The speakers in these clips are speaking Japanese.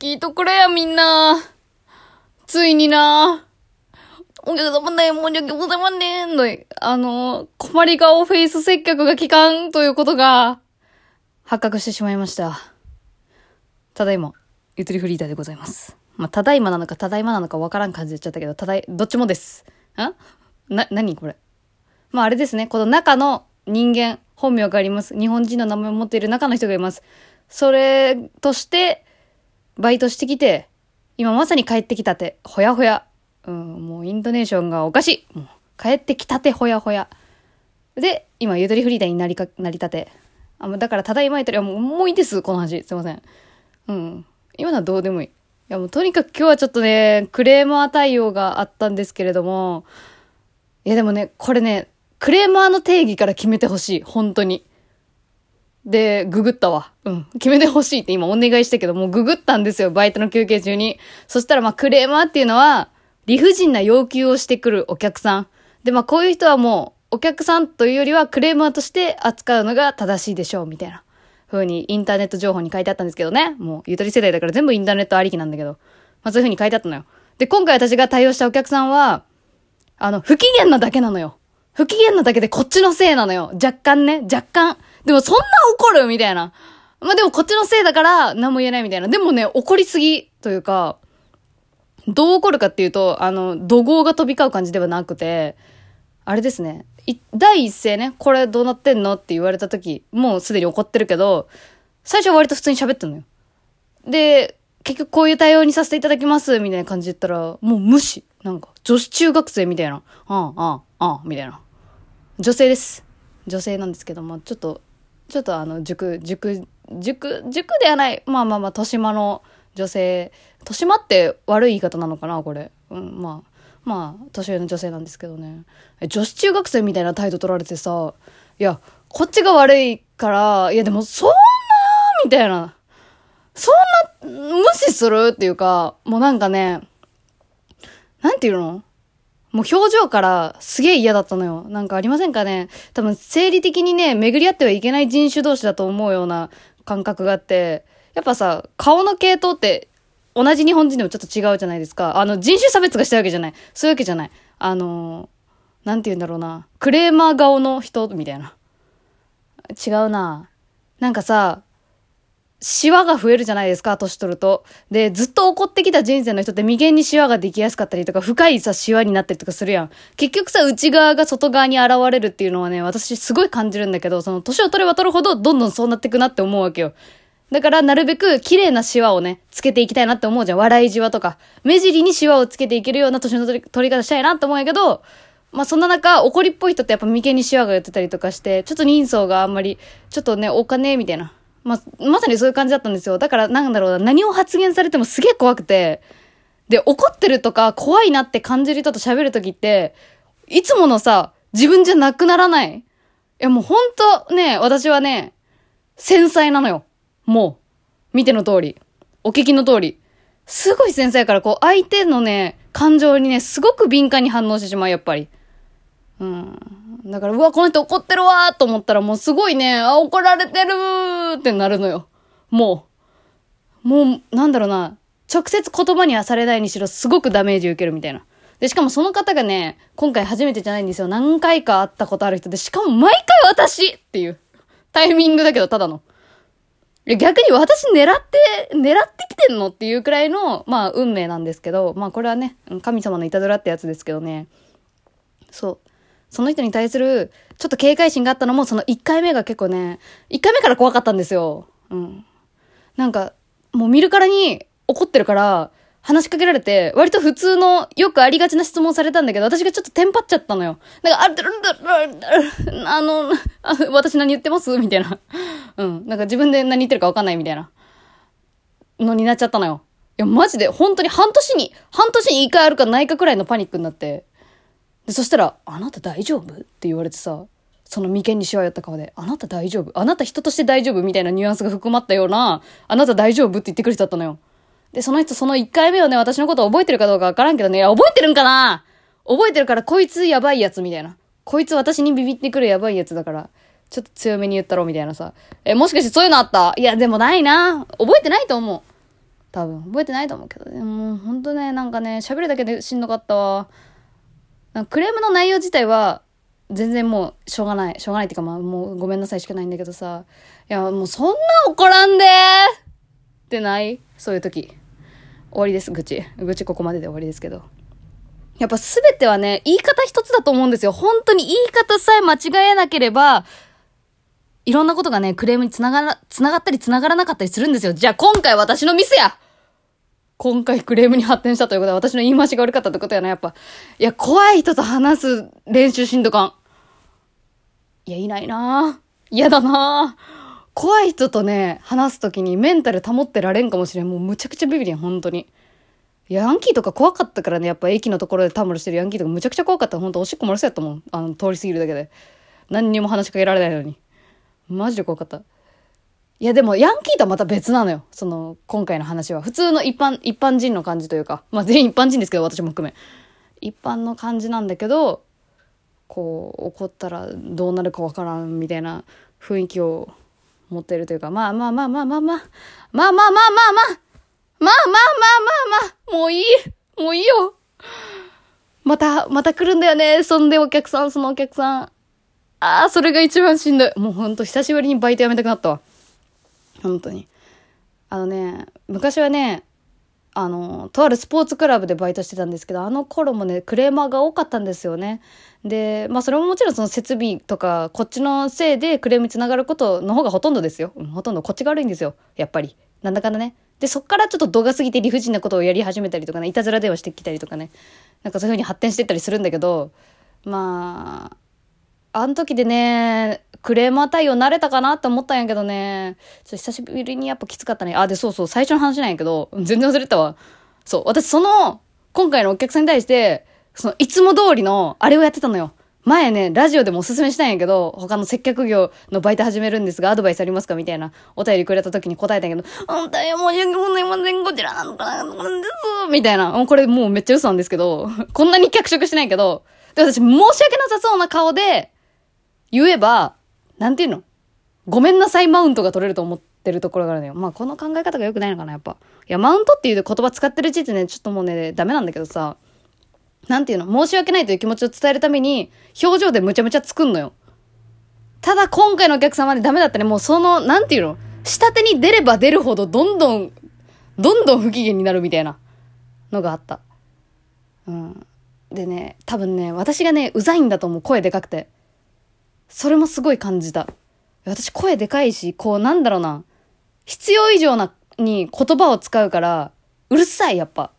聞いとくれや、みんな。ついにな。お客様ね、申し訳ございません。の、あの、困り顔フェイス接客が効かんということが、発覚してしまいました。ただいま、ゆとりフリーダーでございます。まあ、ただいまなのか、ただいまなのかわからん感じで言っちゃったけど、ただい、どっちもです。んな、なにこれ？まあ、あれですね。この中の人間、本名があります。日本人の名前を持っている中の人がいます。それとして、バイトしてきて、今まさに帰ってきたて、ほやほや。うん、もうイントネーションがおかしい。もう帰ってきたてほやほや。で、今、ゆとりフリーダーになりか、なりたて。あ、もうだから、ただいまゆとりはもう、もういいです、この話。すいません。うん。今のはどうでもいい。いや、もうとにかく今日はちょっとね、クレーマー対応があったんですけれども、いやでもね、これね、クレーマーの定義から決めてほしい。本当に。で、ググったわ。うん。決めてほしいって今お願いしたけど、もうググったんですよ。バイトの休憩中に。そしたらまあクレーマーっていうのは、理不尽な要求をしてくるお客さん。で、まあこういう人はもう、お客さんというよりはクレーマーとして扱うのが正しいでしょう、みたいな。風にインターネット情報に書いてあったんですけどね。もうゆとり世代だから全部インターネットありきなんだけど。まあそういう風に書いてあったのよ。で、今回私が対応したお客さんは、あの、不機嫌なだけなのよ。不機嫌なだけでこっちのせいなのよ。若干ね、若干。でもそんな怒るみたいな。まあでもこっちのせいだから何も言えないみたいな。でもね、怒りすぎというか、どう怒るかっていうと、あの、怒号が飛び交う感じではなくて、あれですね。第一声ね、これどうなってんのって言われた時、もうすでに怒ってるけど、最初は割と普通に喋ってんのよ。で、結局こういう対応にさせていただきます、みたいな感じで言ったら、もう無視。なんか、女子中学生みたいな。ああ、ああ、ああ、みたいな。女性です。女性なんですけども、ちょっと、ちょっとあの、塾、塾、塾、塾ではない。まあまあまあ、豊島の女性。豊島って悪い言い方なのかなこれ。うん、まあ。まあ、年上の女性なんですけどね。女子中学生みたいな態度取られてさ、いや、こっちが悪いから、いやでも、そんなみたいな。そんな、無視するっていうか、もうなんかね、なんていうの？もう表情からすげえ嫌だったのよ。なんかありませんかね多分生理的にね、巡り合ってはいけない人種同士だと思うような感覚があって、やっぱさ、顔の系統って同じ日本人でもちょっと違うじゃないですか。あの、人種差別がしたわけじゃない。そういうわけじゃない。あの、なんて言うんだろうな。クレーマー顔の人みたいな。違うな。なんかさ、シワが増えるじゃないですか、年取ると。で、ずっと怒ってきた人生の人って眉間にシワができやすかったりとか、深いさ、シワになったりとかするやん。結局さ、内側が外側に現れるっていうのはね、私すごい感じるんだけど、その、年を取れば取るほど、どんどんそうなってくなって思うわけよ。だから、なるべく綺麗なシワをね、つけていきたいなって思うじゃん。笑いじわとか。目尻にシワをつけていけるような年の取り方したいなって思うんやけど、まあそんな中、怒りっぽい人ってやっぱ眉間にシワが寄ってたりとかして、ちょっと人相があんまり、ちょっとね、お金みたいな。まあ、まさにそういう感じだったんですよ。だから、なんだろうな、何を発言されてもすげえ怖くて、で、怒ってるとか、怖いなって感じる人と喋るときって、いつものさ、自分じゃなくならないいや、もうほんとね、私はね、繊細なのよ。もう。見ての通り。お聞きの通り。すごい繊細やから、こう、相手のね、感情にね、すごく敏感に反応してしまう、やっぱり。うん。だから、うわ、この人怒ってるわと思ったら、もうすごいね、あ、怒られてるってなるのよ。もう。もう、なんだろうな。直接言葉にはされないにしろ、すごくダメージ受けるみたいな。で、しかもその方がね、今回初めてじゃないんですよ。何回か会ったことある人で、しかも毎回私っていう。タイミングだけど、ただの。いや逆に私狙って、狙ってきてんのっていうくらいの、まあ、運命なんですけど、まあ、これはね、神様のいたずらってやつですけどね。そう。その人に対する、ちょっと警戒心があったのも、その1回目が結構ね、1回目から怖かったんですよ。うん。なんか、もう見るからに怒ってるから、話しかけられて、割と普通の、よくありがちな質問されたんだけど、私がちょっとテンパっちゃったのよ。なんか、あ、あの、あ私何言ってます？みたいな。うん。なんか自分で何言ってるか分かんないみたいな。のになっちゃったのよ。いや、マジで、本当に半年に、半年に1回あるかないかくらいのパニックになって。で、そしたら、あなた大丈夫？って言われてさ、その眉間にしわ寄った顔で、あなた大丈夫あなた人として大丈夫？みたいなニュアンスが含まったような、あなた大丈夫？って言ってくる人だったのよ。で、その人その1回目をね、私のこと覚えてるかどうかわからんけどね、いや、覚えてるんかな覚えてるから、こいつやばいやつみたいな。こいつ私にビビってくるやばいやつだから、ちょっと強めに言ったろみたいなさ。え、もしかしてそういうのあったいや、でもないな。覚えてないと思う。多分。覚えてないと思うけどね。もうほんとね、なんかね、喋るだけでしんどかったわ。クレームの内容自体は、全然もう、しょうがない。しょうがないっていうか、まあ、もうごめんなさいしかないんだけどさ。いや、もうそんな怒らんでってない？そういう時。終わりです、愚痴。愚痴ここまでで終わりですけど。やっぱすべてはね、言い方一つだと思うんですよ。本当に言い方さえ間違えなければ、いろんなことがね、クレームにつながら、つながったりつながらなかったりするんですよ。じゃあ今回私のミスや今回クレームに発展したということは私の言い回しが悪かったってことやな、やっぱ。いや、怖い人と話す練習しんどかん。いや、いないな嫌だな怖い人とね、話すときにメンタル保ってられんかもしれん。もうむちゃくちゃビビりん、本当に。いやヤンキーとか怖かったからね、やっぱ駅のところでタムルしてるヤンキーとかむちゃくちゃ怖かった。ほんとおしっこ漏れそうやったもん。あの、通り過ぎるだけで。何にも話しかけられないのに。マジで怖かった。いやでも、ヤンキーとはまた別なのよ。その、今回の話は。普通の一般、一般人の感じというか。まあ全員一般人ですけど、私も含め。一般の感じなんだけど、こう、怒ったらどうなるかわからんみたいな雰囲気を持ってるというか、まあまあまあまあまあまあ、まあまあまあまあまあ、まあまあまあまあまあ、もういい。もういいよ。また、また来るんだよね。そんでお客さん、そのお客さん。ああ、それが一番しんどい。もうほんと久しぶりにバイト辞めたくなったわ。本当に。あのね、昔はね、あの、とあるスポーツクラブでバイトしてたんですけど、あの頃もね、クレーマーが多かったんですよね。で、まあそれももちろんその設備とか、こっちのせいでクレームにつながることの方がほとんどですよ。ほとんどこっちが悪いんですよ。やっぱり。なんだかんだね。で、そっからちょっと度が過ぎて理不尽なことをやり始めたりとかね、いたずら電話してきたりとかね、なんかそういう風に発展してったりするんだけど、まあ、あの時でね、クレーマー対応慣れたかなって思ったんやけどね、ちょっと久しぶりにやっぱきつかったね。あ、で、そうそう、最初の話なんやけど、全然忘れてたわ。そう、私その、今回のお客さんに対して、その、いつも通りの、あれをやってたのよ。前ね、ラジオでもおすすめしたんやけど、他の接客業のバイト始めるんですが、アドバイスありますかみたいなお便りくれた時に答えたんやけど、本当に申し訳ございません、こちらなのかなんです、みたいな。もうこれもうめっちゃ嘘なんですけど、こんなに脚色してないけど、で、私申し訳なさそうな顔で言えば、なんていうの？ごめんなさいマウントが取れると思ってるところがあるのよ。まあこの考え方が良くないのかな、やっぱ。いや、マウントっていう言葉使ってる時点でちょっともうね、ダメなんだけどさ、なんていうの？申し訳ないという気持ちを伝えるために、表情でむちゃむちゃ作んのよ。ただ今回のお客様でダメだったね。もうその、なんていうの？下手に出れば出るほどどんどん、どんどん不機嫌になるみたいなのがあった。うん。でね、多分ね、私がね、うざいんだと思う。声でかくて。それもすごい感じた。私声でかいし、こうなんだろうな。必要以上な、に言葉を使うから、うるさい、やっぱ。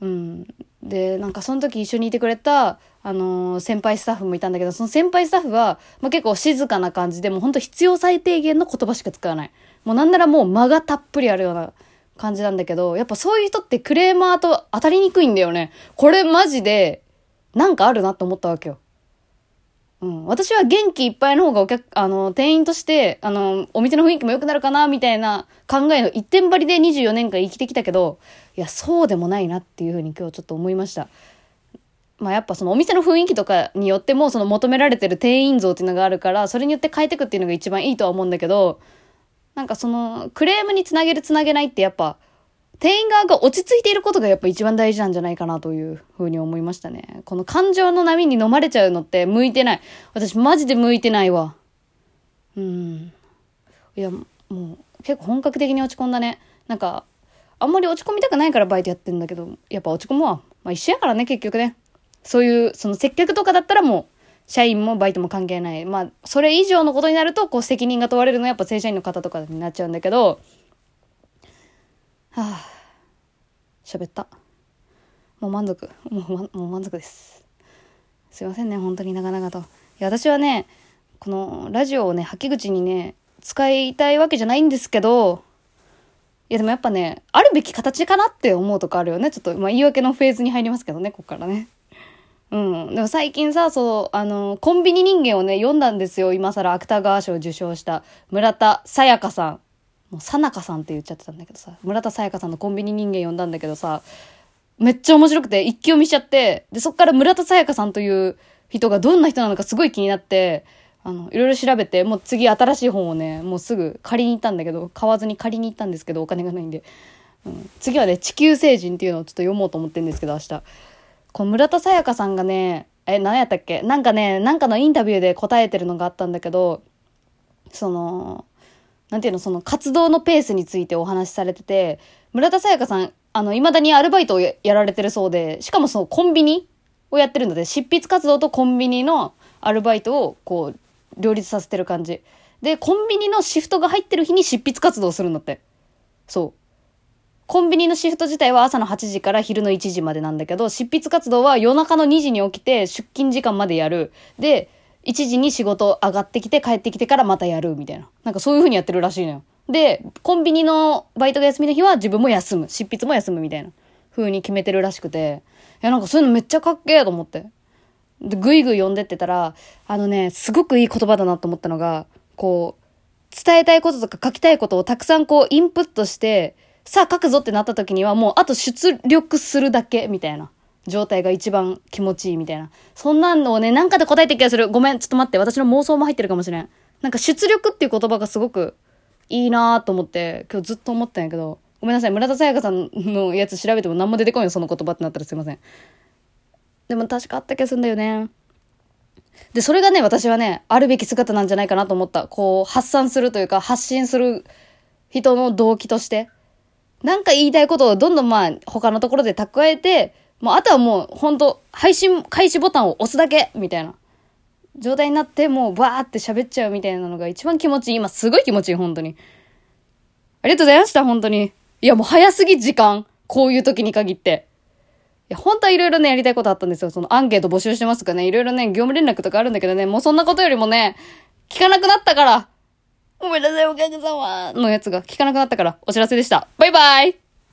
うん。で、なんかその時一緒にいてくれた、あのー、先輩スタッフもいたんだけど、その先輩スタッフは、まあ、結構静かな感じで、もうほんと必要最低限の言葉しか使わない。もうなんならもう間がたっぷりあるような感じなんだけど、やっぱそういう人ってクレーマーと当たりにくいんだよね。これマジで、なんかあるなって思ったわけよ。うん。私は元気いっぱいの方がお客、あの、店員として、あの、お店の雰囲気も良くなるかな、みたいな考えの一点張りで24年間生きてきたけど、いや、そうでもないなっていうふうに今日ちょっと思いました。まあやっぱそのお店の雰囲気とかによってもその求められてる店員像っていうのがあるから、それによって変えてくっていうのが一番いいとは思うんだけど、なんかそのクレームにつなげるつなげないってやっぱ店員側が落ち着いていることがやっぱ一番大事なんじゃないかなというふうに思いましたね。この感情の波に飲まれちゃうのって向いてない。私マジで向いてないわ。うん。いや、もう結構本格的に落ち込んだね。なんか、あんまり落ち込みたくないからバイトやってんだけど、やっぱ落ち込むわ。まあ一緒やからね、結局ね。そういう、その接客とかだったらもう、社員もバイトも関係ない。まあ、それ以上のことになると、こう責任が問われるのはやっぱ正社員の方とかになっちゃうんだけど、あ、喋った。もう満足。もう、もう満足です。すいませんね、本当に長々と。いや、私はね、このラジオをね、吐き口にね、使いたいわけじゃないんですけど、いやでもやっぱね、あるべき形かなって思うとこあるよね。ちょっと、まあ言い訳のフェーズに入りますけどね、こっからね。うん。でも最近さ、そう、あの、コンビニ人間をね、読んだんですよ。今更芥川賞受賞した村田沙耶香さん。もう、さなかさんって言っちゃってたんだけどさ、村田沙耶香さんのコンビニ人間読んだんだけどさ、めっちゃ面白くて、一気読みしちゃって、で、そっから村田沙耶香さんという人がどんな人なのかすごい気になって、あの、いろいろ調べて、もう次新しい本をね、もうすぐ借りに行ったんだけど、買わずに借りに行ったんですけど、お金がないんで。うん、次はね、地球星人っていうのをちょっと読もうと思ってるんですけど、明日。こう、村田沙耶香さんがね、え、何やったっけ？なんかね、なんかのインタビューで答えてるのがあったんだけど、その、なんていうの、その活動のペースについてお話しされてて、村田沙耶香さん、あの、未だにアルバイトをやられてるそうで、しかもそのコンビニをやってるので、執筆活動とコンビニのアルバイトをこう、両立させてる感じ。で、コンビニのシフトが入ってる日に執筆活動するんだって。そう。コンビニのシフト自体は朝の8時から昼の1時までなんだけど、執筆活動は夜中の2時に起きて出勤時間までやる。で、1時に仕事上がってきて帰ってきてからまたやるみたいな。なんかそういう風にやってるらしいのよ。で、コンビニのバイトが休みの日は自分も休む。執筆も休むみたいな風に決めてるらしくて。いや、なんかそういうのめっちゃかっけえと思って。で、ぐいぐい読んでってたら、あのね、すごくいい言葉だなと思ったのが、こう、伝えたいこととか書きたいことをたくさんこうインプットして、さあ書くぞってなった時にはもうあと出力するだけみたいな状態が一番気持ちいいみたいな。そんなのをね、なんかで答えて気がする。ごめん、ちょっと待って。私の妄想も入ってるかもしれん。なんか出力っていう言葉がすごくいいなと思って、今日ずっと思ったんやけど、ごめんなさい。村田沙耶香さんのやつ調べても何も出てこんよ、その言葉ってなったらすいません。でも確かあった気がするんだよね。で、それがね、私はね、あるべき姿なんじゃないかなと思った。こう、発散するというか、発信する人の動機として。なんか言いたいことをどんどんまあ、他のところで蓄えて、もうあとはもう、ほんと、配信開始ボタンを押すだけみたいな。状態になって、もうバーって喋っちゃうみたいなのが一番気持ちいい。今すごい気持ちいい、本当に。ありがとうございました、本当に。いや、もう早すぎ、時間。こういう時に限って。いや、本当はいろいろね、やりたいことあったんですよ。そのアンケート募集してますとかね、いろいろね、業務連絡とかあるんだけどね、もうそんなことよりもね、聞かなくなったから。ごめんなさい、お客様のやつが聞かなくなったから、お知らせでした。バイバイ